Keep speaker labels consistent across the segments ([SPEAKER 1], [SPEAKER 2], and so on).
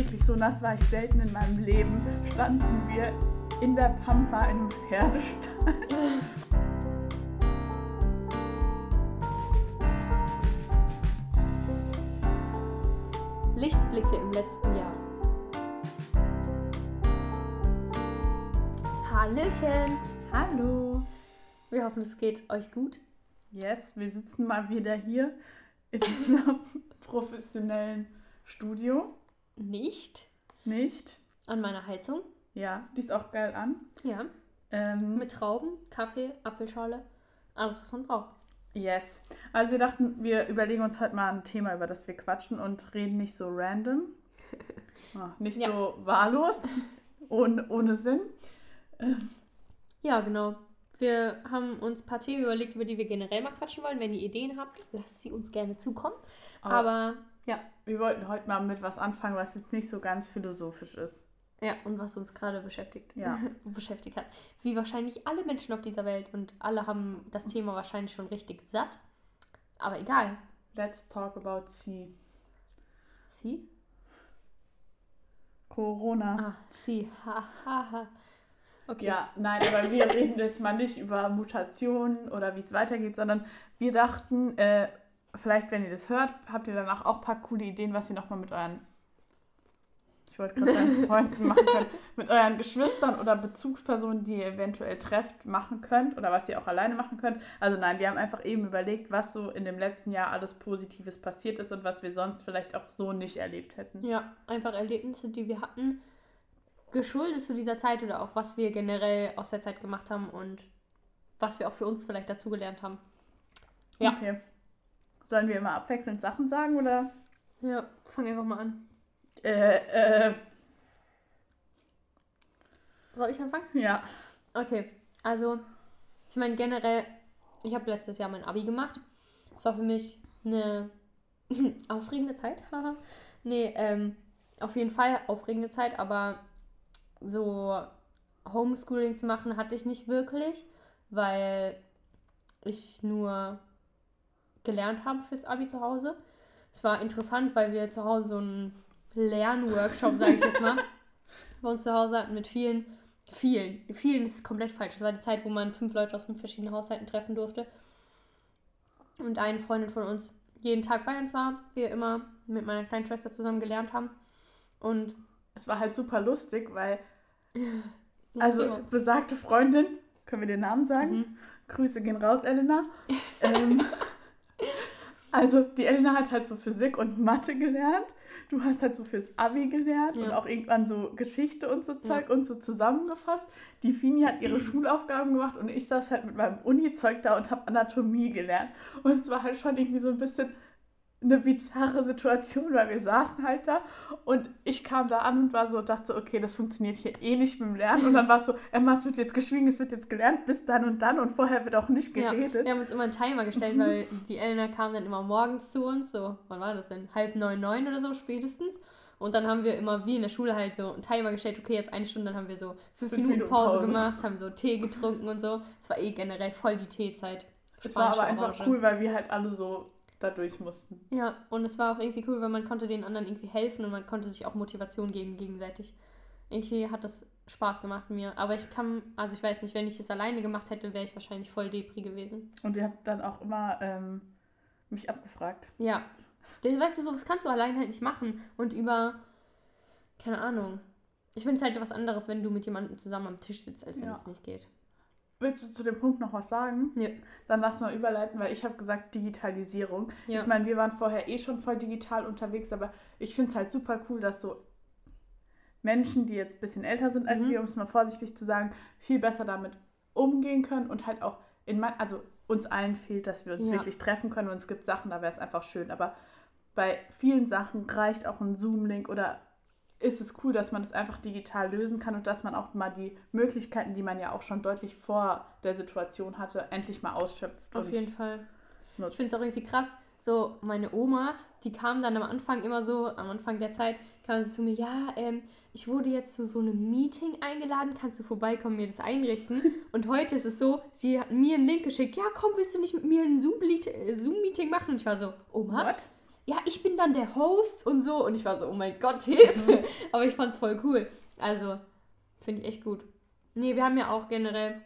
[SPEAKER 1] wirklich so nass war ich selten in meinem Leben, standen wir in der Pampa in einem Pferdestall.
[SPEAKER 2] Lichtblicke im letzten Jahr. Hallöchen!
[SPEAKER 1] Hallo.
[SPEAKER 2] Wir hoffen, es geht euch gut.
[SPEAKER 1] Yes, wir sitzen mal wieder hier in unserem professionellen Studio.
[SPEAKER 2] Nicht
[SPEAKER 1] Nicht?
[SPEAKER 2] an meiner Heizung.
[SPEAKER 1] Ja, die ist auch geil an.
[SPEAKER 2] Ja.
[SPEAKER 1] Ähm,
[SPEAKER 2] Mit Trauben, Kaffee, Apfelschorle. Alles, was man braucht.
[SPEAKER 1] yes. Also wir dachten, wir überlegen uns halt mal ein Thema, über das wir quatschen und reden nicht so random. Ah, nicht
[SPEAKER 2] Ja.
[SPEAKER 1] so wahllos, ohne, ohne Sinn.
[SPEAKER 2] Ja, genau. Wir haben uns ein paar Themen überlegt, über die wir generell mal quatschen wollen. Wenn ihr Ideen habt, lasst sie uns gerne zukommen. Aber ja,
[SPEAKER 1] Wir wollten heute mal mit was anfangen, was jetzt nicht so ganz philosophisch ist.
[SPEAKER 2] ja, und was uns gerade beschäftigt,
[SPEAKER 1] Ja.
[SPEAKER 2] beschäftigt hat. Wie wahrscheinlich alle Menschen auf dieser Welt und alle haben das Thema wahrscheinlich schon richtig satt. Aber egal.
[SPEAKER 1] Let's talk about C.
[SPEAKER 2] Sie?
[SPEAKER 1] Corona.
[SPEAKER 2] Ah, sie. Ha, ha, ha. Okay.
[SPEAKER 1] Ja, nein, aber wir reden jetzt mal nicht über Mutationen oder wie es weitergeht, sondern wir dachten, äh, vielleicht, wenn ihr das hört, habt ihr danach auch ein paar coole Ideen, was ihr nochmal mit euren, ich wollte gerade sagen, Freunden machen könnt, mit euren Geschwistern oder Bezugspersonen, die ihr eventuell trefft, machen könnt oder was ihr auch alleine machen könnt. Also nein, wir haben einfach eben überlegt, was so in dem letzten Jahr alles Positives passiert ist und was wir sonst vielleicht auch so nicht erlebt hätten.
[SPEAKER 2] Ja, einfach Erlebnisse, die wir hatten, geschuldet zu dieser Zeit oder auch was wir generell aus der Zeit gemacht haben und was wir auch für uns vielleicht dazugelernt haben. Ja.
[SPEAKER 1] Okay. Sollen wir immer abwechselnd Sachen sagen oder?
[SPEAKER 2] Ja, fang einfach mal an.
[SPEAKER 1] Äh, äh,
[SPEAKER 2] Soll ich anfangen?
[SPEAKER 1] ja.
[SPEAKER 2] Okay, also ich meine generell, ich habe letztes Jahr mein Abi gemacht. Es war für mich eine aufregende Zeit. nee, ähm, auf jeden Fall aufregende Zeit, aber so Homeschooling zu machen hatte ich nicht wirklich, weil ich nur gelernt habe fürs Abi zu Hause. Es war interessant, weil wir zu Hause so einen Lernworkshop, sage ich jetzt mal, bei uns zu Hause hatten mit vielen vielen, vielen ist komplett falsch. Das war die Zeit, wo man fünf Leute aus fünf verschiedenen Haushalten treffen durfte. Und eine Freundin von uns jeden Tag bei uns war, wir immer mit meiner kleinen Schwester zusammen gelernt haben. Und
[SPEAKER 1] Es war halt super lustig, weil, also
[SPEAKER 2] so.
[SPEAKER 1] besagte Freundin, können wir den Namen sagen?
[SPEAKER 2] Mhm.
[SPEAKER 1] Grüße gehen raus, Elena. ähm, also die Elena hat halt so Physik und Mathe gelernt. Du hast halt so fürs Abi gelernt und
[SPEAKER 2] Ja.
[SPEAKER 1] auch irgendwann so Geschichte und so Zeug und so zusammengefasst. Die Fini hat ihre Schulaufgaben gemacht und ich saß halt mit meinem Uni-Zeug da und habe Anatomie gelernt. Und es war halt schon irgendwie so ein bisschen eine bizarre Situation, weil wir saßen halt da und ich kam da an und war so, dachte so, okay, das funktioniert hier eh nicht mit dem Lernen. Und dann war es so, Emma, es wird jetzt geschwiegen, es wird jetzt gelernt, bis dann und dann und vorher wird auch nicht
[SPEAKER 2] Ja,
[SPEAKER 1] geredet.
[SPEAKER 2] wir haben uns immer einen Timer gestellt, weil die Elena kam dann immer morgens zu uns, so, wann war das denn? Halb neun, neun oder so spätestens. Und dann haben wir immer, wie in der Schule halt so einen Timer gestellt, okay, jetzt eine Stunde, dann haben wir so fünf,
[SPEAKER 1] Fünf
[SPEAKER 2] Minuten
[SPEAKER 1] Minuten
[SPEAKER 2] Pause,
[SPEAKER 1] Pause.
[SPEAKER 2] gemacht, haben so Tee getrunken und so. Es war eh generell voll die Teezeit.
[SPEAKER 1] Es war aber einfach
[SPEAKER 2] Orange.
[SPEAKER 1] cool, weil wir halt alle so da durch mussten.
[SPEAKER 2] Ja, und es war auch irgendwie cool, weil man konnte den anderen irgendwie helfen und man konnte sich auch Motivation geben gegenseitig. Irgendwie hat das Spaß gemacht mir. Aber ich kann, also ich weiß nicht, wenn ich es alleine gemacht hätte, wäre ich wahrscheinlich voll Depri gewesen.
[SPEAKER 1] Und ihr habt dann auch immer ähm, mich abgefragt.
[SPEAKER 2] Ja. Das, weißt du, sowas kannst du allein halt nicht machen. Und über, keine Ahnung. Ich finde es halt was anderes, wenn du mit jemandem zusammen am Tisch sitzt, als wenn
[SPEAKER 1] Ja.
[SPEAKER 2] es nicht geht.
[SPEAKER 1] Willst du zu dem Punkt noch was sagen?
[SPEAKER 2] Ja.
[SPEAKER 1] Dann lass mal überleiten, weil ich habe gesagt Digitalisierung.
[SPEAKER 2] Ja.
[SPEAKER 1] Ich meine, wir waren vorher eh schon voll digital unterwegs, aber ich finde es halt super cool, dass so Menschen, die jetzt ein bisschen älter sind als
[SPEAKER 2] Mhm.
[SPEAKER 1] wir, um es mal vorsichtig zu sagen, viel besser damit umgehen können und halt auch in man also uns allen fehlt, dass wir uns
[SPEAKER 2] Ja.
[SPEAKER 1] wirklich treffen können und es gibt Sachen, da wäre es einfach schön, aber bei vielen Sachen reicht auch ein Zoom-Link oder ist es cool, dass man das einfach digital lösen kann und dass man auch mal die Möglichkeiten, die man ja auch schon deutlich vor der Situation hatte, endlich mal ausschöpft
[SPEAKER 2] Auf jeden Fall. Ich
[SPEAKER 1] nutzt.
[SPEAKER 2] finde es auch irgendwie krass, so meine Omas, die kamen dann am Anfang immer so, am Anfang der Zeit, kamen sie zu mir, ja, ähm, ich wurde jetzt zu so einem Meeting eingeladen, kannst du vorbeikommen, mir das einrichten? Und heute ist es so, sie hat mir einen Link geschickt, ja, komm, willst du nicht mit mir ein äh, Zoom-Meeting machen? Und ich war so, Oma,
[SPEAKER 1] What?
[SPEAKER 2] Ja, ich bin dann der Host und so. Und ich war so, oh mein Gott, Hilfe. Aber ich fand's voll cool. Also, finde ich echt gut. Nee, wir haben ja auch generell,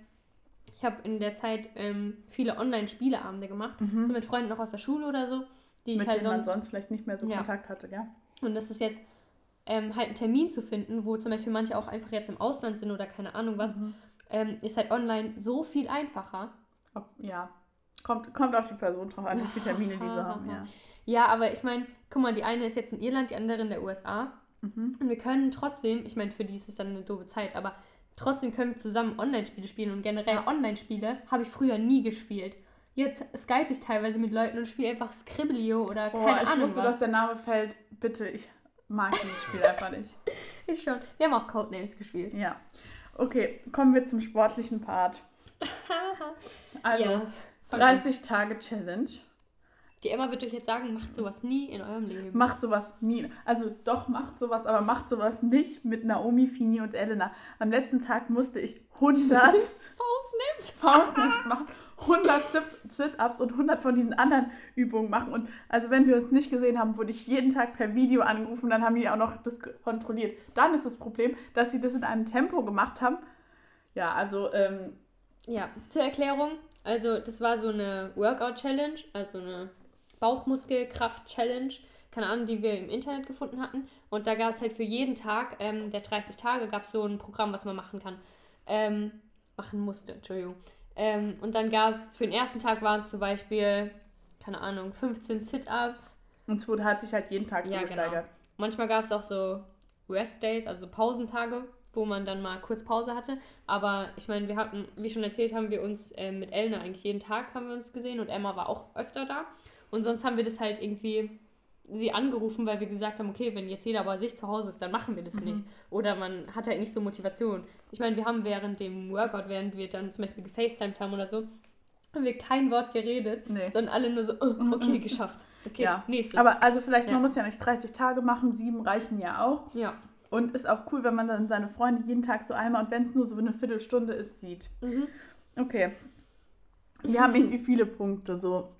[SPEAKER 2] ich habe in der Zeit ähm, viele Online-Spieleabende gemacht.
[SPEAKER 1] Mhm.
[SPEAKER 2] So mit Freunden noch aus der Schule oder so. Die ich
[SPEAKER 1] Mit
[SPEAKER 2] halt
[SPEAKER 1] denen man
[SPEAKER 2] sonst
[SPEAKER 1] sonst vielleicht nicht mehr so
[SPEAKER 2] Ja.
[SPEAKER 1] Kontakt hatte, gell?
[SPEAKER 2] Und das ist jetzt ähm, halt ein Termin zu finden, wo zum Beispiel manche auch einfach jetzt im Ausland sind oder keine Ahnung was,
[SPEAKER 1] Mhm.
[SPEAKER 2] ähm, ist halt online so viel einfacher.
[SPEAKER 1] Ob, ja. Kommt, kommt auf die Person drauf an, wie viele Termine diese haben, ja.
[SPEAKER 2] Ja, aber ich meine, guck mal, die eine ist jetzt in Irland, die andere in der USA.
[SPEAKER 1] Mhm.
[SPEAKER 2] Und wir können trotzdem, ich meine, für die ist es dann eine doofe Zeit, aber trotzdem können wir zusammen Online-Spiele spielen. Und generell Online-Spiele habe ich früher nie gespielt. Jetzt skype ich teilweise mit Leuten und spiele einfach Scribblio oder keine
[SPEAKER 1] ich
[SPEAKER 2] Ahnung
[SPEAKER 1] wusste,
[SPEAKER 2] was.
[SPEAKER 1] dass der Name fällt. Bitte, ich mag dieses Spiel einfach nicht.
[SPEAKER 2] Ich schon. Wir haben auch Codenames gespielt.
[SPEAKER 1] Ja. Okay, kommen wir zum sportlichen Part. Also,
[SPEAKER 2] ja.
[SPEAKER 1] 30 Tage Challenge.
[SPEAKER 2] Die Emma wird euch jetzt sagen, macht sowas nie in eurem Leben.
[SPEAKER 1] Macht sowas nie. Also doch, macht sowas, aber macht sowas nicht mit Naomi, Fini und Elena. Am letzten Tag musste ich 100
[SPEAKER 2] Faustnims.
[SPEAKER 1] Faustnips machen, 100 Sit- Sit-Ups und 100 von diesen anderen Übungen machen. Und also wenn wir es nicht gesehen haben, wurde ich jeden Tag per Video angerufen, dann haben die auch noch das kontrolliert. Dann ist das Problem, dass sie das in einem Tempo gemacht haben. Ja, also ähm,
[SPEAKER 2] Ja, zur Erklärung. Also, das war so eine Workout-Challenge, also eine Bauchmuskelkraft-Challenge, keine Ahnung, die wir im Internet gefunden hatten. Und da gab es halt für jeden Tag ähm, der 30 Tage gab es so ein Programm, was man machen kann. Ähm, machen musste, Entschuldigung. Ähm, und dann gab es, für den ersten Tag waren es zum Beispiel, keine Ahnung, 15 Sit-Ups.
[SPEAKER 1] und es wurde, hat sich halt jeden Tag so
[SPEAKER 2] Ja, genau.
[SPEAKER 1] gesteigert.
[SPEAKER 2] Manchmal gab es auch so Rest-Days, also Pausentage, wo man dann mal kurz Pause hatte. Aber ich meine, wir hatten, wie schon erzählt, haben wir uns äh, mit Elna eigentlich jeden Tag haben wir uns gesehen und Emma war auch öfter da. Und sonst haben wir das halt irgendwie sie angerufen, weil wir gesagt haben, okay, wenn jetzt jeder bei sich zu Hause ist, dann machen wir das
[SPEAKER 1] Mhm.
[SPEAKER 2] nicht. Oder man hat halt nicht so Motivation. Ich meine, wir haben während dem Workout, während wir dann zum Beispiel gefacetimed haben oder so, haben wir kein Wort geredet,
[SPEAKER 1] Nee.
[SPEAKER 2] sondern alle nur so, oh, okay, geschafft. Okay,
[SPEAKER 1] Ja,
[SPEAKER 2] nächstes.
[SPEAKER 1] Aber also vielleicht,
[SPEAKER 2] Ja.
[SPEAKER 1] man muss ja nicht 30 Tage machen, sieben reichen ja auch.
[SPEAKER 2] ja.
[SPEAKER 1] Und ist auch cool, wenn man dann seine Freunde jeden Tag so einmal und wenn es nur so eine Viertelstunde ist, sieht.
[SPEAKER 2] Mhm.
[SPEAKER 1] Okay. Wir haben irgendwie viele Punkte. So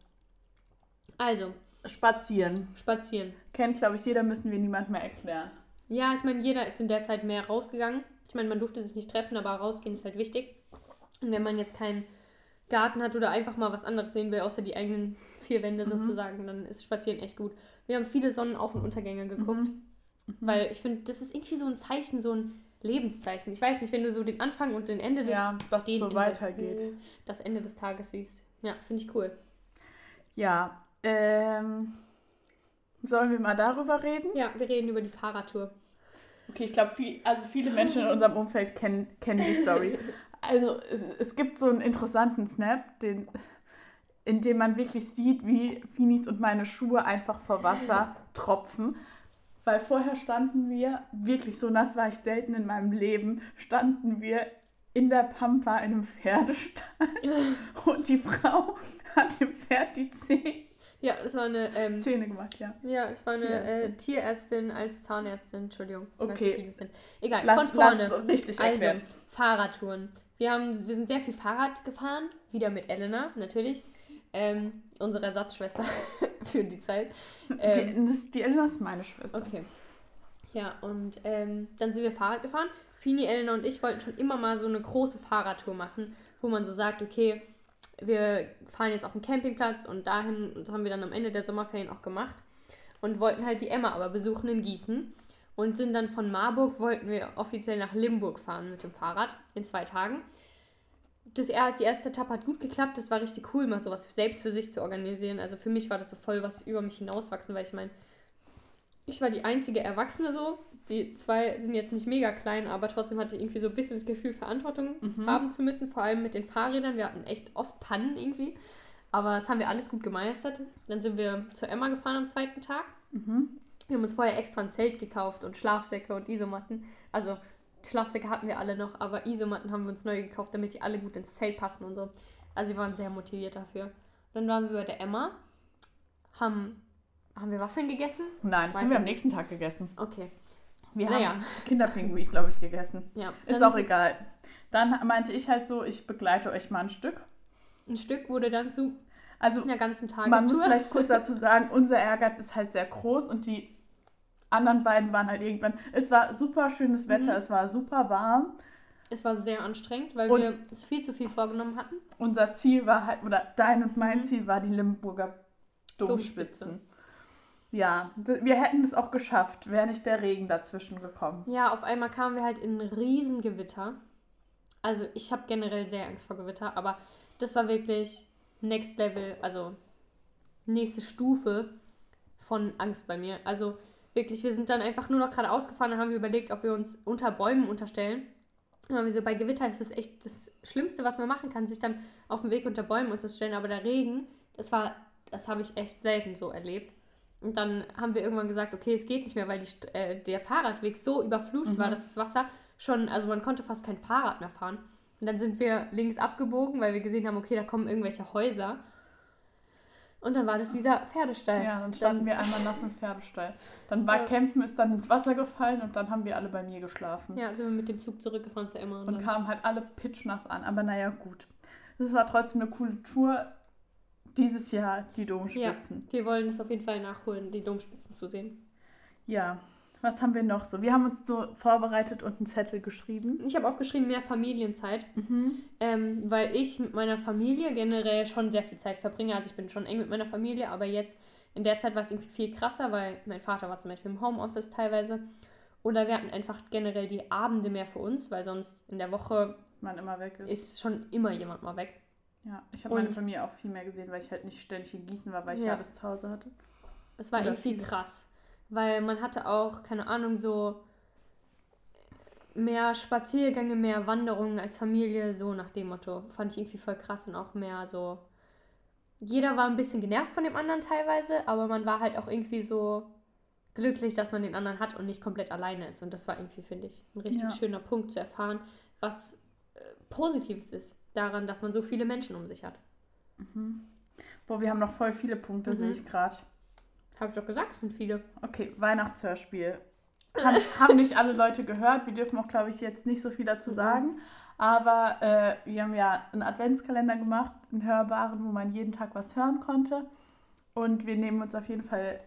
[SPEAKER 2] Also,
[SPEAKER 1] spazieren.
[SPEAKER 2] spazieren.
[SPEAKER 1] Kennt, glaube ich, jeder, müssen wir niemand mehr erklären.
[SPEAKER 2] Ja, ich meine, jeder ist in der Zeit mehr rausgegangen. Ich meine, man durfte sich nicht treffen, aber rausgehen ist halt wichtig. Und wenn man jetzt keinen Garten hat oder einfach mal was anderes sehen will, außer die eigenen vier Wände
[SPEAKER 1] Mhm.
[SPEAKER 2] sozusagen, dann ist Spazieren echt gut. Wir haben viele Sonnenauf- und Untergänge geguckt,
[SPEAKER 1] Mhm.
[SPEAKER 2] Weil ich finde, das ist irgendwie so ein Zeichen, so ein Lebenszeichen. Ich weiß nicht, wenn du so den Anfang und den Ende des,
[SPEAKER 1] Ja, dass
[SPEAKER 2] den
[SPEAKER 1] so weitergeht.
[SPEAKER 2] das Ende des Tages siehst. Ja, finde ich cool.
[SPEAKER 1] Ja, ähm, sollen wir mal darüber reden?
[SPEAKER 2] Ja, wir reden über die Fahrradtour.
[SPEAKER 1] Okay, ich glaube, viel, also viele Menschen in unserem Umfeld kennen, kennen die Story. Also es, es gibt so einen interessanten Snap, den, in dem man wirklich sieht, wie Finis und meine Schuhe einfach vor Wasser tropfen. Weil vorher standen wir, wirklich so nass war ich selten in meinem Leben, standen wir in der Pampa in einem Pferdestall und die Frau hat dem Pferd die Zähne,
[SPEAKER 2] Ja, das war eine ähm,
[SPEAKER 1] Zähne gemacht, ja.
[SPEAKER 2] Ja, das war eine
[SPEAKER 1] Tierärztin.
[SPEAKER 2] äh, Tierärztin als Zahnärztin, Entschuldigung.
[SPEAKER 1] Okay.
[SPEAKER 2] nicht. Egal,
[SPEAKER 1] Lass,
[SPEAKER 2] von
[SPEAKER 1] lass
[SPEAKER 2] vorne.
[SPEAKER 1] uns richtig
[SPEAKER 2] also,
[SPEAKER 1] erklären.
[SPEAKER 2] Fahrradtouren. Wir, haben, wir sind sehr viel Fahrrad gefahren, wieder mit Elena, natürlich. Ähm, unsere Ersatzschwester für die Zeit. Ähm,
[SPEAKER 1] die, das, die Elena ist meine Schwester.
[SPEAKER 2] okay. Ja, und ähm, dann sind wir Fahrrad gefahren. Fini, Elena und ich wollten schon immer mal so eine große Fahrradtour machen, wo man so sagt, okay, wir fahren jetzt auf den Campingplatz und dahin, und das haben wir dann am Ende der Sommerferien auch gemacht und wollten halt die Emma aber besuchen in Gießen und sind dann von Marburg, wollten wir offiziell nach Limburg fahren mit dem Fahrrad in zwei Tagen. Das, die erste Etappe hat gut geklappt, das war richtig cool, mal sowas selbst für sich zu organisieren. Also für mich war das so voll was über mich hinauswachsen, weil ich meine, ich war die einzige Erwachsene so. Die zwei sind jetzt nicht mega klein, aber trotzdem hatte ich irgendwie so ein bisschen das Gefühl, Verantwortung
[SPEAKER 1] Mhm.
[SPEAKER 2] haben zu müssen, vor allem mit den Fahrrädern. Wir hatten echt oft Pannen irgendwie. Aber das haben wir alles gut gemeistert. Dann sind wir zur Emma gefahren am zweiten Tag.
[SPEAKER 1] Mhm.
[SPEAKER 2] Wir haben uns vorher extra ein Zelt gekauft und Schlafsäcke und Isomatten. Also Schlafsäcke hatten wir alle noch, aber Isomatten haben wir uns neu gekauft, damit die alle gut ins Zelt passen und so. Also wir waren sehr motiviert dafür. Dann waren wir bei der Emma, haben, haben wir Waffeln gegessen?
[SPEAKER 1] Nein, das
[SPEAKER 2] Weiß
[SPEAKER 1] haben wir am nächsten Tag gegessen.
[SPEAKER 2] Okay.
[SPEAKER 1] Wir
[SPEAKER 2] Naja.
[SPEAKER 1] haben Kinderpinguin, glaube ich, gegessen.
[SPEAKER 2] Ja.
[SPEAKER 1] Ist auch egal. Dann meinte ich halt so, ich begleite euch mal ein Stück.
[SPEAKER 2] Ein Stück wurde dann zu.
[SPEAKER 1] Also
[SPEAKER 2] in der ganzen Tagestour.
[SPEAKER 1] man muss vielleicht kurz dazu sagen, unser Ehrgeiz ist halt sehr groß und die anderen beiden waren halt irgendwann. Es war super schönes Wetter,
[SPEAKER 2] Mhm.
[SPEAKER 1] es war super warm.
[SPEAKER 2] Es war sehr anstrengend, weil
[SPEAKER 1] Und-
[SPEAKER 2] wir es viel zu viel vorgenommen hatten.
[SPEAKER 1] Unser Ziel war halt, oder dein und mein
[SPEAKER 2] Mhm.
[SPEAKER 1] Ziel war die Limburger
[SPEAKER 2] Domspitze.
[SPEAKER 1] Domspitzen. Ja, d- wir hätten es auch geschafft, wäre nicht der Regen dazwischen gekommen.
[SPEAKER 2] Ja, auf einmal kamen wir halt in ein Riesengewitter. Also ich habe generell sehr Angst vor Gewitter, aber das war wirklich Next Level, also nächste Stufe von Angst bei mir. Also wirklich, wir sind dann einfach nur noch gerade ausgefahren und haben wir überlegt, ob wir uns unter Bäumen unterstellen. Wir so, bei Gewitter ist das echt das Schlimmste, was man machen kann, sich dann auf dem Weg unter Bäumen unterstellen. Aber der Regen, das war, das habe ich echt selten so erlebt. Und dann haben wir irgendwann gesagt, okay, es geht nicht mehr, weil die, äh, der Fahrradweg so überflutet
[SPEAKER 1] Mhm.
[SPEAKER 2] war, dass das Wasser schon, also man konnte fast kein Fahrrad mehr fahren. Und dann sind wir links abgebogen, weil wir gesehen haben, okay, da kommen irgendwelche Häuser. Und dann war das dieser Pferdestall.
[SPEAKER 1] Ja, dann standen wir einmal nass im Pferdestall. Dann war
[SPEAKER 2] Ja.
[SPEAKER 1] Campen, ist dann ins Wasser gefallen und dann haben wir alle bei mir geschlafen.
[SPEAKER 2] Ja, sind wir mit dem Zug zurückgefahren zu Emma. Und,
[SPEAKER 1] Und
[SPEAKER 2] dann,
[SPEAKER 1] kamen halt alle pitchnass an. Aber naja, gut. Das war trotzdem eine coole Tour. Dieses Jahr die Domspitzen.
[SPEAKER 2] wir wollen es auf jeden Fall nachholen, die Domspitzen zu sehen.
[SPEAKER 1] Ja. Was haben wir noch so? Wir haben uns so vorbereitet und einen Zettel geschrieben.
[SPEAKER 2] Ich habe aufgeschrieben, mehr Familienzeit. Ähm, weil ich mit meiner Familie generell schon sehr viel Zeit verbringe. Also ich bin schon eng mit meiner Familie, aber jetzt in der Zeit war es irgendwie viel krasser, weil mein Vater war zum Beispiel im Homeoffice teilweise. Oder wir hatten einfach generell die Abende mehr für uns, weil sonst in der Woche
[SPEAKER 1] Man immer weg ist.
[SPEAKER 2] ist schon immer jemand mal weg.
[SPEAKER 1] ja, ich habe meine Familie auch viel mehr gesehen, weil ich halt nicht ständig in Gießen war, weil ich
[SPEAKER 2] Ja.
[SPEAKER 1] ja alles zu Hause hatte.
[SPEAKER 2] Es war irgendwie krass, weil man hatte auch, keine Ahnung, so mehr Spaziergänge, mehr Wanderungen als Familie, so nach dem Motto. Fand ich irgendwie voll krass und auch mehr so. Jeder war ein bisschen genervt von dem anderen teilweise, aber man war halt auch irgendwie so glücklich, dass man den anderen hat und nicht komplett alleine ist. Und das war irgendwie, finde ich, ein richtig
[SPEAKER 1] Ja.
[SPEAKER 2] schöner Punkt zu erfahren, was äh, Positives ist daran, dass man so viele Menschen um sich hat.
[SPEAKER 1] Mhm. Boah, wir haben noch voll viele Punkte,
[SPEAKER 2] Mhm.
[SPEAKER 1] sehe ich gerade.
[SPEAKER 2] Habe ich doch gesagt, es sind viele.
[SPEAKER 1] Okay, Weihnachtshörspiel. Haben, haben nicht alle Leute gehört. Wir dürfen auch, glaube ich, jetzt nicht so viel dazu
[SPEAKER 2] Mhm.
[SPEAKER 1] sagen. Aber äh, wir haben ja einen Adventskalender gemacht, einen hörbaren, wo man jeden Tag was hören konnte. Und wir nehmen uns auf jeden Fall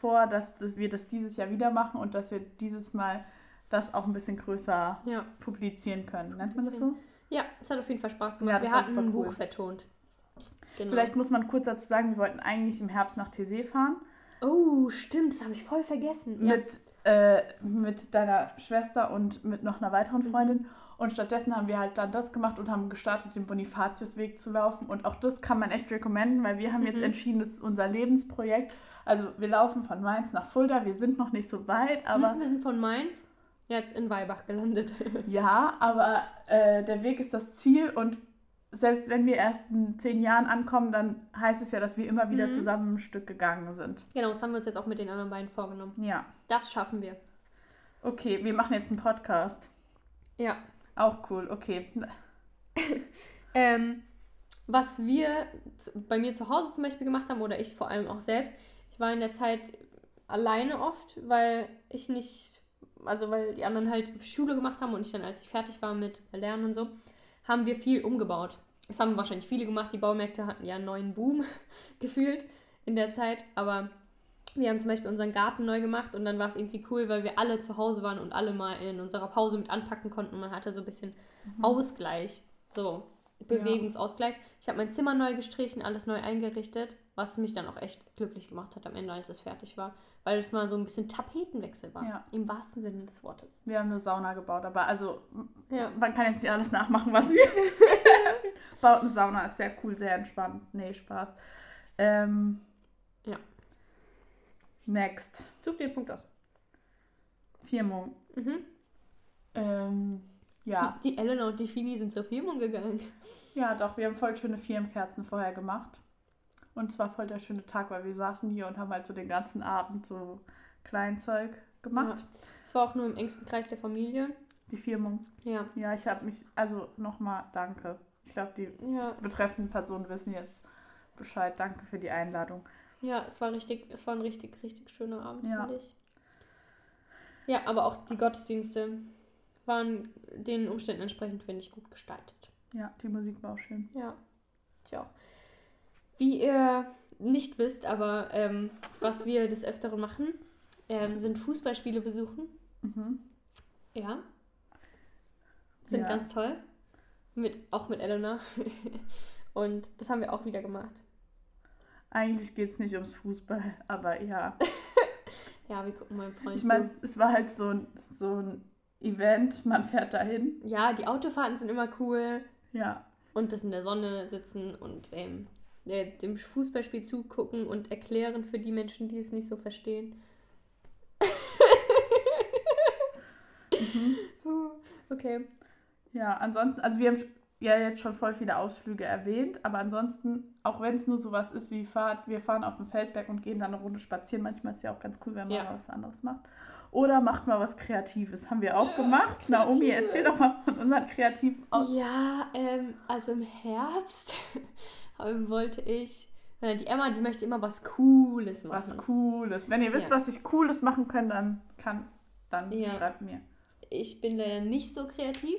[SPEAKER 1] vor, dass, dass wir das dieses Jahr wieder machen und dass wir dieses Mal das auch ein bisschen größer
[SPEAKER 2] Ja.
[SPEAKER 1] publizieren können. Nennt man das so?
[SPEAKER 2] Ja, es hat auf jeden Fall Spaß gemacht.
[SPEAKER 1] Ja,
[SPEAKER 2] wir hatten ein
[SPEAKER 1] cool.
[SPEAKER 2] Buch vertont. Genau.
[SPEAKER 1] Vielleicht muss man kurz dazu sagen, wir wollten eigentlich im Herbst nach TC fahren.
[SPEAKER 2] Oh, stimmt, das habe ich voll vergessen. Ja.
[SPEAKER 1] mit, äh, mit deiner Schwester und mit noch einer weiteren
[SPEAKER 2] Mhm.
[SPEAKER 1] Freundin. Und stattdessen haben wir halt dann das gemacht und haben gestartet, den Bonifatiusweg zu laufen. Und auch das kann man echt recommenden, weil wir haben jetzt
[SPEAKER 2] Mhm.
[SPEAKER 1] entschieden, das ist unser Lebensprojekt. Also wir laufen von Mainz nach Fulda. Wir sind noch nicht so weit, aber
[SPEAKER 2] Hm, wir sind von Mainz jetzt in Weibach gelandet.
[SPEAKER 1] ja, aber äh, der Weg ist das Ziel. Und selbst wenn wir erst in zehn Jahren ankommen, dann heißt es ja, dass wir immer wieder
[SPEAKER 2] Mhm.
[SPEAKER 1] zusammen ein Stück gegangen sind.
[SPEAKER 2] genau, das haben wir uns jetzt auch mit den anderen beiden vorgenommen.
[SPEAKER 1] Ja.
[SPEAKER 2] Das schaffen wir.
[SPEAKER 1] Okay, wir machen jetzt einen Podcast.
[SPEAKER 2] Ja.
[SPEAKER 1] Auch cool, okay.
[SPEAKER 2] Ähm, was wir bei mir zu Hause zum Beispiel gemacht haben, oder ich vor allem auch selbst, ich war in der Zeit alleine oft, weil ich nicht, also weil die anderen halt Schule gemacht haben und ich dann, als ich fertig war mit Lernen und so, haben wir viel umgebaut. Das haben wahrscheinlich viele gemacht. Die Baumärkte hatten ja einen neuen Boom gefühlt in der Zeit, aber wir haben zum Beispiel unseren Garten neu gemacht und dann war es irgendwie cool, weil wir alle zu Hause waren und alle mal in unserer Pause mit anpacken konnten. Man hatte so ein bisschen Ausgleich, so Bewegungsausgleich. Ich habe mein Zimmer neu gestrichen, alles neu eingerichtet, was mich dann auch echt glücklich gemacht hat am Ende, als es fertig war, weil es mal so ein bisschen Tapetenwechsel war,
[SPEAKER 1] Ja.
[SPEAKER 2] im wahrsten Sinne des Wortes.
[SPEAKER 1] Wir haben eine Sauna gebaut, aber also
[SPEAKER 2] Ja.
[SPEAKER 1] man kann jetzt nicht alles nachmachen, was wir. Baut eine Sauna, ist sehr cool, sehr entspannt. Nee, Spaß. Ähm,
[SPEAKER 2] Ja.
[SPEAKER 1] Next.
[SPEAKER 2] Such dir den Punkt aus.
[SPEAKER 1] Firmung.
[SPEAKER 2] Mhm.
[SPEAKER 1] Ähm, ja.
[SPEAKER 2] Die Elena und die Fini sind zur Firmung gegangen.
[SPEAKER 1] Ja, doch, wir haben voll schöne Firmenkerzen vorher gemacht. Und zwar voll der schöne Tag, weil wir saßen hier und haben halt so den ganzen Abend so Kleinzeug gemacht.
[SPEAKER 2] Es war auch nur im engsten Kreis der Familie.
[SPEAKER 1] Die Firmung.
[SPEAKER 2] Ja.
[SPEAKER 1] Ja, ich habe mich, also nochmal danke. Ich glaube, die
[SPEAKER 2] Ja.
[SPEAKER 1] betreffenden Personen wissen jetzt Bescheid. Danke für die Einladung.
[SPEAKER 2] Ja, es war richtig, es war ein richtig, richtig schöner Abend,
[SPEAKER 1] Ja.
[SPEAKER 2] finde ich. Ja, aber auch die Gottesdienste waren den Umständen entsprechend, finde ich, gut gestaltet.
[SPEAKER 1] Ja, die Musik war auch schön.
[SPEAKER 2] Ja, ich auch. Wie ihr nicht wisst, aber ähm, was wir des Öfteren machen, ähm, sind Fußballspiele besuchen.
[SPEAKER 1] Mhm.
[SPEAKER 2] Ja. Sind
[SPEAKER 1] Ja.
[SPEAKER 2] ganz toll. Mit, auch mit Elena. Und das haben wir auch wieder gemacht.
[SPEAKER 1] Eigentlich geht es nicht ums Fußball, aber ja.
[SPEAKER 2] Ja, wir gucken meinem Freund
[SPEAKER 1] Ich meine, es war halt so ein, so ein Event, man fährt dahin.
[SPEAKER 2] Ja, die Autofahrten sind immer cool.
[SPEAKER 1] Ja.
[SPEAKER 2] Und das in der Sonne sitzen und ähm, äh, dem Fußballspiel zugucken und erklären für die Menschen, die es nicht so verstehen.
[SPEAKER 1] Mhm.
[SPEAKER 2] Okay.
[SPEAKER 1] Ja, ansonsten, also wir haben ja jetzt schon voll viele Ausflüge erwähnt, aber ansonsten, auch wenn es nur sowas ist wie Fahrt, wir fahren auf dem Feldberg und gehen dann eine Runde spazieren. Manchmal ist ja auch ganz cool, wenn man
[SPEAKER 2] Ja.
[SPEAKER 1] mal was anderes macht. Oder macht mal was Kreatives. Haben wir auch
[SPEAKER 2] Ja,
[SPEAKER 1] gemacht. Naomi,
[SPEAKER 2] Kreatives.
[SPEAKER 1] erzähl doch mal von unseren kreativen Aus.
[SPEAKER 2] Ja, ähm, also im Herbst ähm, wollte ich, die Emma, die möchte immer was Cooles machen.
[SPEAKER 1] Was Cooles. Wenn ihr wisst,
[SPEAKER 2] Ja.
[SPEAKER 1] was ich Cooles machen kann, dann kann, dann
[SPEAKER 2] Ja.
[SPEAKER 1] schreibt mir.
[SPEAKER 2] Ich bin leider nicht so kreativ.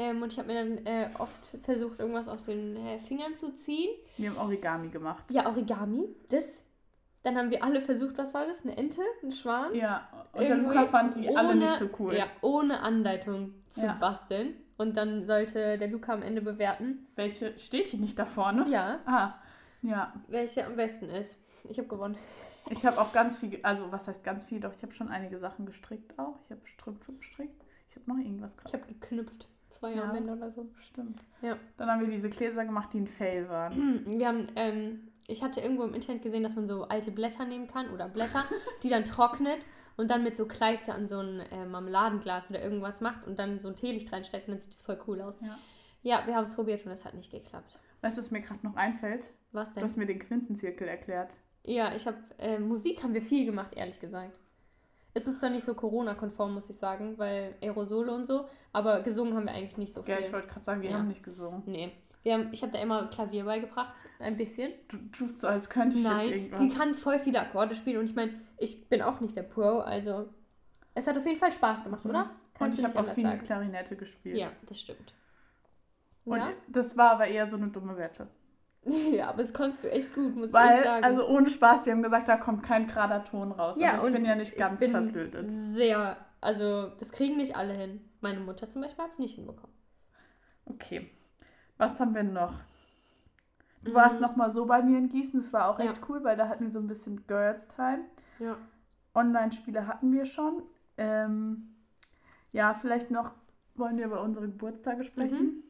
[SPEAKER 2] Ähm, und ich habe mir dann äh, oft versucht, irgendwas aus den äh, Fingern zu ziehen.
[SPEAKER 1] Wir haben Origami gemacht.
[SPEAKER 2] Ja, Origami, das. Dann haben wir alle versucht, was war das? Eine Ente? Ein Schwan?
[SPEAKER 1] Ja, und der Luca fand die alle
[SPEAKER 2] ohne-
[SPEAKER 1] nicht so cool.
[SPEAKER 2] Ja, ohne Anleitung zu
[SPEAKER 1] Ja.
[SPEAKER 2] basteln. Und dann sollte der Luca am Ende bewerten,
[SPEAKER 1] Welche steht hier nicht da vorne?
[SPEAKER 2] ja,
[SPEAKER 1] Ah, ja.
[SPEAKER 2] welche am besten ist. Ich habe gewonnen.
[SPEAKER 1] Ich habe auch ganz viel, also was heißt ganz viel, doch ich habe schon einige Sachen gestrickt auch. Ich habe Strümpfe gestrickt. Ich habe noch irgendwas
[SPEAKER 2] Ich habe geknüpft. Zwei
[SPEAKER 1] Ja.
[SPEAKER 2] am Ende oder so.
[SPEAKER 1] Stimmt.
[SPEAKER 2] Ja.
[SPEAKER 1] Dann haben wir diese Gläser gemacht, die ein Fail waren.
[SPEAKER 2] Wir haben, ähm, ich hatte irgendwo im Internet gesehen, dass man so alte Blätter nehmen kann oder Blätter, die dann trocknet und dann mit so Kleister an so ein äh, Marmeladenglas oder irgendwas macht und dann so ein Teelicht reinsteckt und dann sieht das voll cool aus.
[SPEAKER 1] Ja.
[SPEAKER 2] Ja, wir haben es probiert und es hat nicht geklappt.
[SPEAKER 1] Weißt du, was mir gerade noch einfällt?
[SPEAKER 2] Was
[SPEAKER 1] Du
[SPEAKER 2] denn?
[SPEAKER 1] hast mir den Quintenzirkel erklärt.
[SPEAKER 2] Ja, ich habe äh, Musik haben wir viel gemacht, ehrlich gesagt. Es ist zwar nicht so Corona-konform, muss ich sagen, weil Aerosole und so, aber gesungen haben wir eigentlich nicht so viel.
[SPEAKER 1] Ja, ich wollte gerade sagen, wir
[SPEAKER 2] Ja.
[SPEAKER 1] haben nicht gesungen.
[SPEAKER 2] nee. Wir haben, ich habe da immer Klavier beigebracht, ein bisschen.
[SPEAKER 1] Du tust so, als könnte ich jetzt
[SPEAKER 2] Nein,
[SPEAKER 1] irgendwas.
[SPEAKER 2] sie kann voll viele Akkorde spielen und ich meine, ich bin auch nicht der Pro, also es hat auf jeden Fall Spaß gemacht,
[SPEAKER 1] Mhm.
[SPEAKER 2] oder?
[SPEAKER 1] Und
[SPEAKER 2] Kannst
[SPEAKER 1] ich
[SPEAKER 2] du
[SPEAKER 1] habe auch vieles. Klarinette gespielt.
[SPEAKER 2] Ja, das stimmt.
[SPEAKER 1] Und
[SPEAKER 2] Ja?
[SPEAKER 1] das war aber eher so eine dumme Wette.
[SPEAKER 2] ja, aber das konntest du echt gut, muss ich
[SPEAKER 1] Weil,
[SPEAKER 2] sagen.
[SPEAKER 1] also ohne Spaß, die haben gesagt, da kommt kein gerader Ton raus.
[SPEAKER 2] ja,
[SPEAKER 1] aber ich
[SPEAKER 2] und
[SPEAKER 1] bin ja nicht
[SPEAKER 2] ich
[SPEAKER 1] ganz
[SPEAKER 2] bin
[SPEAKER 1] verblödet.
[SPEAKER 2] Sehr, also das kriegen nicht alle hin. Meine Mutter zum Beispiel hat es nicht hinbekommen.
[SPEAKER 1] Okay. Was haben wir noch? Du warst
[SPEAKER 2] Mhm.
[SPEAKER 1] noch mal so bei mir in Gießen, das war auch
[SPEAKER 2] Ja.
[SPEAKER 1] echt cool, weil da hatten wir so ein bisschen Girls Time.
[SPEAKER 2] Ja.
[SPEAKER 1] Online-Spiele hatten wir schon. Ähm, ja, vielleicht noch wollen wir über unsere Geburtstage sprechen.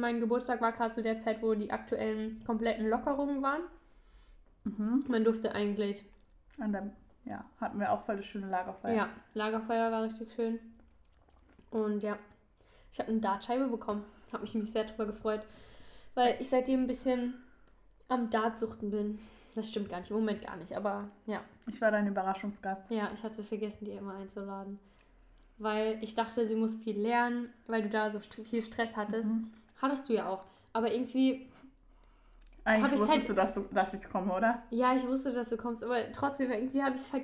[SPEAKER 2] Mein Geburtstag war gerade zu der Zeit, wo die aktuellen kompletten Lockerungen waren.
[SPEAKER 1] Mhm.
[SPEAKER 2] Man durfte eigentlich,
[SPEAKER 1] Und dann, ja, hatten wir auch voll das schöne Lagerfeuer.
[SPEAKER 2] ja, Lagerfeuer war richtig schön. Und ja, ich habe eine Dartscheibe bekommen. Habe mich nämlich sehr drüber gefreut, weil ich seitdem ein bisschen am Dartsuchten bin. Das stimmt gar nicht, im Moment gar nicht, aber ja.
[SPEAKER 1] Ich war dein Überraschungsgast.
[SPEAKER 2] Ja, ich hatte vergessen, die immer einzuladen. Weil ich dachte, sie muss viel lernen, weil du da so viel Stress hattest.
[SPEAKER 1] Mhm.
[SPEAKER 2] Hattest du ja auch. Aber irgendwie
[SPEAKER 1] Eigentlich wusstest
[SPEAKER 2] halt-
[SPEAKER 1] du, dass, du, dass ich komme, oder?
[SPEAKER 2] Ja, ich wusste, dass du kommst, aber trotzdem, irgendwie habe ich ver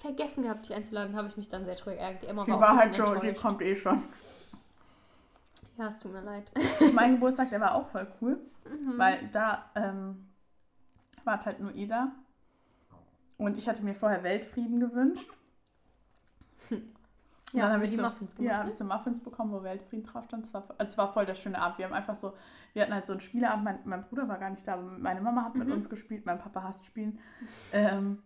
[SPEAKER 2] vergessen gehabt, dich einzuladen, habe ich mich dann sehr drüber geärgert. Die Emma
[SPEAKER 1] Die
[SPEAKER 2] war,
[SPEAKER 1] halt so, die kommt eh schon.
[SPEAKER 2] Ja, es tut mir leid.
[SPEAKER 1] mein Geburtstag, der war auch voll cool,
[SPEAKER 2] Mhm.
[SPEAKER 1] weil da ähm, war halt nur Ida. Und ich hatte mir vorher Weltfrieden gewünscht.
[SPEAKER 2] Ja,
[SPEAKER 1] dann habe ich
[SPEAKER 2] die
[SPEAKER 1] so,
[SPEAKER 2] Muffins gemacht.
[SPEAKER 1] Ja,
[SPEAKER 2] ne?
[SPEAKER 1] habe ich so Muffins bekommen, wo Weltfrieden drauf stand. Es war, es war voll der schöne Abend. Wir haben einfach so, wir hatten halt so einen Spieleabend. Mein, mein Bruder war gar nicht da, aber meine Mama hat mit
[SPEAKER 2] Mhm.
[SPEAKER 1] uns gespielt. Mein Papa hasst Spielen. Ähm,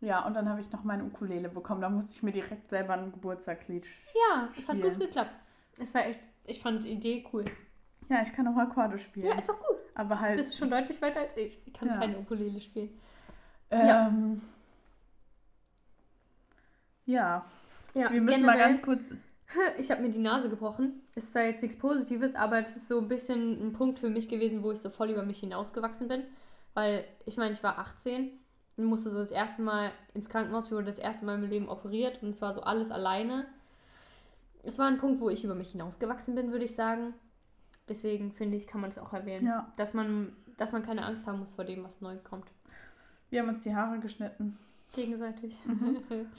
[SPEAKER 1] ja, und dann habe ich noch meine Ukulele bekommen. Da musste ich mir direkt selber ein Geburtstagslied.
[SPEAKER 2] Ja, es hat gut geklappt. Es war echt, ich fand die Idee cool.
[SPEAKER 1] Ja, ich kann auch Akkorde spielen.
[SPEAKER 2] Ja, ist doch gut.
[SPEAKER 1] aber
[SPEAKER 2] Du
[SPEAKER 1] halt.
[SPEAKER 2] bist schon deutlich weiter als ich. Ich kann
[SPEAKER 1] Ja.
[SPEAKER 2] keine Ukulele spielen.
[SPEAKER 1] Ähm, ja.
[SPEAKER 2] Ja,
[SPEAKER 1] wir müssen mal
[SPEAKER 2] generell-
[SPEAKER 1] ganz kurz.
[SPEAKER 2] Ich habe mir die Nase gebrochen. Ist zwar jetzt nichts Positives, aber das ist so ein bisschen ein Punkt für mich gewesen, wo ich so voll über mich hinausgewachsen bin. Weil ich meine, ich war 18 und musste so das erste Mal ins Krankenhaus. Ich wurde das erste Mal im Leben operiert und es war so alles alleine. Es war ein Punkt, wo ich über mich hinausgewachsen bin, würde ich sagen. Deswegen finde ich, kann man das auch erwähnen.
[SPEAKER 1] Ja,
[SPEAKER 2] Dass, man, dass man keine Angst haben muss vor dem, was neu kommt.
[SPEAKER 1] wir haben uns die Haare geschnitten.
[SPEAKER 2] Gegenseitig.
[SPEAKER 1] Mhm.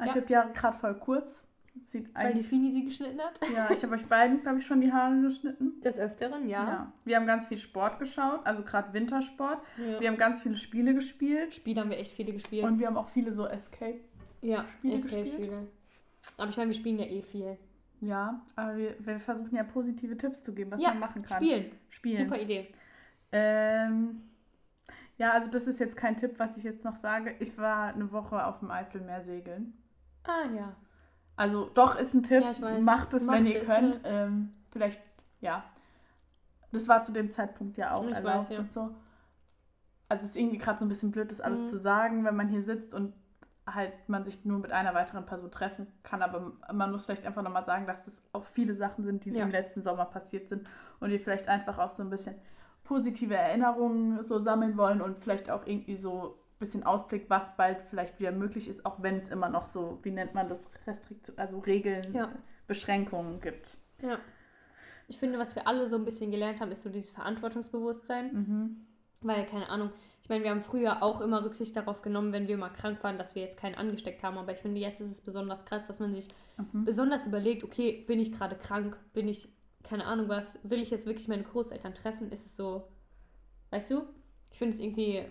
[SPEAKER 1] Ich
[SPEAKER 2] Ja.
[SPEAKER 1] habe die Haare gerade voll kurz. Sieht
[SPEAKER 2] Weil die. Fini sie geschnitten hat.
[SPEAKER 1] Ja, ich habe euch beiden, glaube ich, schon die Haare geschnitten.
[SPEAKER 2] Des Öfteren, ja.
[SPEAKER 1] Wir haben ganz viel Sport geschaut, also gerade Wintersport.
[SPEAKER 2] ja.
[SPEAKER 1] Wir haben ganz viele Spiele gespielt.
[SPEAKER 2] Spiele haben wir echt viele gespielt.
[SPEAKER 1] Und wir haben auch viele so Escape.
[SPEAKER 2] ja,
[SPEAKER 1] Spiele
[SPEAKER 2] Escape-Spiele. Aber ich meine, wir spielen ja eh viel.
[SPEAKER 1] Ja, aber wir, wir versuchen ja positive Tipps zu geben, was
[SPEAKER 2] ja,
[SPEAKER 1] man machen kann.
[SPEAKER 2] spielen.
[SPEAKER 1] Spielen.
[SPEAKER 2] Super Idee.
[SPEAKER 1] Ähm, ja, also das ist jetzt kein Tipp, was ich jetzt noch sage. Ich war eine Woche auf dem Eiselmeer segeln.
[SPEAKER 2] Ah ja.
[SPEAKER 1] Also doch ist ein Tipp.
[SPEAKER 2] Ja, weiß.
[SPEAKER 1] Macht es, wenn ihr könnt. Ähm, vielleicht, ja. Das war zu dem Zeitpunkt ja auch
[SPEAKER 2] Ich
[SPEAKER 1] erlaubt
[SPEAKER 2] weiß, ja.
[SPEAKER 1] und so. Also es ist irgendwie gerade so ein bisschen blöd, das alles
[SPEAKER 2] Mhm.
[SPEAKER 1] zu sagen, wenn man hier sitzt und halt man sich nur mit einer weiteren Person treffen kann. Aber man muss vielleicht einfach nochmal sagen, dass das auch viele Sachen sind, die
[SPEAKER 2] Ja.
[SPEAKER 1] im letzten Sommer passiert sind und ihr vielleicht einfach auch so ein bisschen positive Erinnerungen so sammeln wollen und vielleicht auch irgendwie so bisschen Ausblick, was bald vielleicht wieder möglich ist, auch wenn es immer noch so, wie nennt man das, Restriktion, also Regeln,
[SPEAKER 2] Ja.
[SPEAKER 1] Beschränkungen gibt.
[SPEAKER 2] Ja. Ich finde, was wir alle so ein bisschen gelernt haben, ist so dieses Verantwortungsbewusstsein.
[SPEAKER 1] Mhm.
[SPEAKER 2] Weil, keine Ahnung, ich meine, wir haben früher auch immer Rücksicht darauf genommen, wenn wir mal krank waren, dass wir jetzt keinen angesteckt haben. Aber ich finde, jetzt ist es besonders krass, dass man sich
[SPEAKER 1] Mhm.
[SPEAKER 2] besonders überlegt, okay, bin ich gerade krank? Bin ich, keine Ahnung was, will ich jetzt wirklich meine Großeltern treffen? Ist es so, weißt du? Ich finde es irgendwie,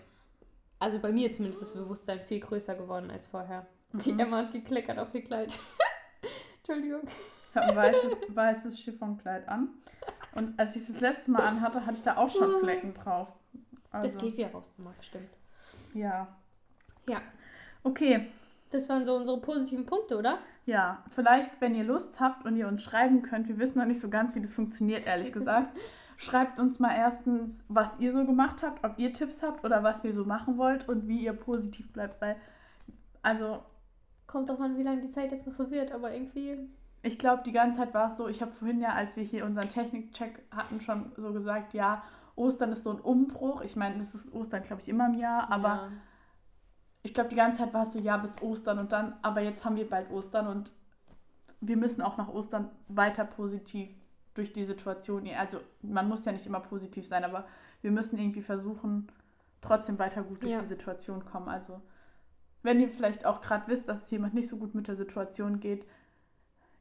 [SPEAKER 2] also bei mir zumindest ist das Bewusstsein viel größer geworden als vorher. Die
[SPEAKER 1] Mhm.
[SPEAKER 2] Emma hat gekleckert auf ihr Kleid. Entschuldigung.
[SPEAKER 1] Ich habe ein weißes, weißes Chiffonkleid an. Und als ich das letzte Mal anhatte, hatte ich da auch schon Flecken drauf. Also,
[SPEAKER 2] Das geht wieder raus, bestimmt.
[SPEAKER 1] Ja.
[SPEAKER 2] Ja,
[SPEAKER 1] Okay,
[SPEAKER 2] das waren so unsere positiven Punkte, oder?
[SPEAKER 1] ja. Vielleicht, wenn ihr Lust habt und ihr uns schreiben könnt, wir wissen noch nicht so ganz, wie das funktioniert, ehrlich gesagt. Schreibt uns mal erstens, was ihr so gemacht habt, ob ihr Tipps habt oder was ihr so machen wollt und wie ihr positiv bleibt. Weil, also,
[SPEAKER 2] Kommt doch an, wie lange die Zeit jetzt noch so wird, aber irgendwie.
[SPEAKER 1] Ich glaube, die ganze Zeit war es so, ich habe vorhin ja, als wir hier unseren Technikcheck hatten, schon so gesagt, ja, Ostern ist so ein Umbruch. Ich meine, das ist Ostern, glaube ich, immer im Jahr, aber
[SPEAKER 2] ja.
[SPEAKER 1] ich glaube, die ganze Zeit war es so, ja, bis Ostern und dann, aber jetzt haben wir bald Ostern und wir müssen auch nach Ostern weiter positiv durch die Situation, also man muss ja nicht immer positiv sein, aber wir müssen irgendwie versuchen, trotzdem weiter gut durch
[SPEAKER 2] Ja.
[SPEAKER 1] die Situation kommen. Also, wenn ihr vielleicht auch gerade wisst, dass es jemand nicht so gut mit der Situation geht,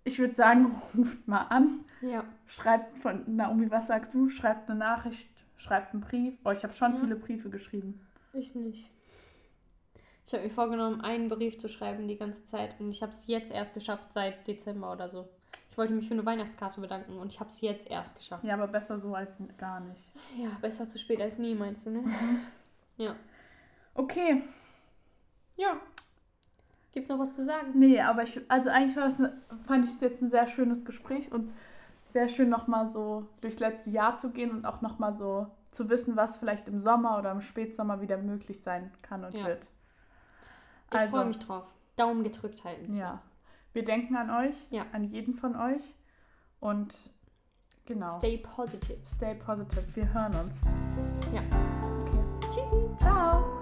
[SPEAKER 1] ich würde sagen, ruft mal an,
[SPEAKER 2] Ja.
[SPEAKER 1] schreibt von Naomi, was sagst du? Schreibt eine Nachricht, schreibt einen Brief. Oh, ich habe schon
[SPEAKER 2] Ja.
[SPEAKER 1] viele Briefe geschrieben.
[SPEAKER 2] Ich nicht. Ich habe mir vorgenommen, einen Brief zu schreiben die ganze Zeit und ich habe es jetzt erst geschafft seit Dezember oder so. Ich wollte mich für eine Weihnachtskarte bedanken und ich habe es jetzt erst geschafft.
[SPEAKER 1] Ja, aber besser so als gar nicht.
[SPEAKER 2] Ja, besser zu spät als nie, meinst du, ne? Ja.
[SPEAKER 1] Okay,
[SPEAKER 2] Ja. Gibt's noch was zu sagen?
[SPEAKER 1] nee, aber ich, also eigentlich war ne- fand ich es jetzt ein sehr schönes Gespräch und sehr schön nochmal so durchs letzte Jahr zu gehen und auch nochmal so zu wissen, was vielleicht im Sommer oder im Spätsommer wieder möglich sein kann und
[SPEAKER 2] Ja.
[SPEAKER 1] wird.
[SPEAKER 2] Ich
[SPEAKER 1] Also-
[SPEAKER 2] freue mich drauf. Daumen gedrückt halten.
[SPEAKER 1] Ja, wir denken an euch,
[SPEAKER 2] Ja.
[SPEAKER 1] an jeden von euch und genau, stay,
[SPEAKER 2] Stay positive.
[SPEAKER 1] positive. Wir hören uns.
[SPEAKER 2] Ja.
[SPEAKER 1] Okay.
[SPEAKER 2] Tschüssi.
[SPEAKER 1] Ciao.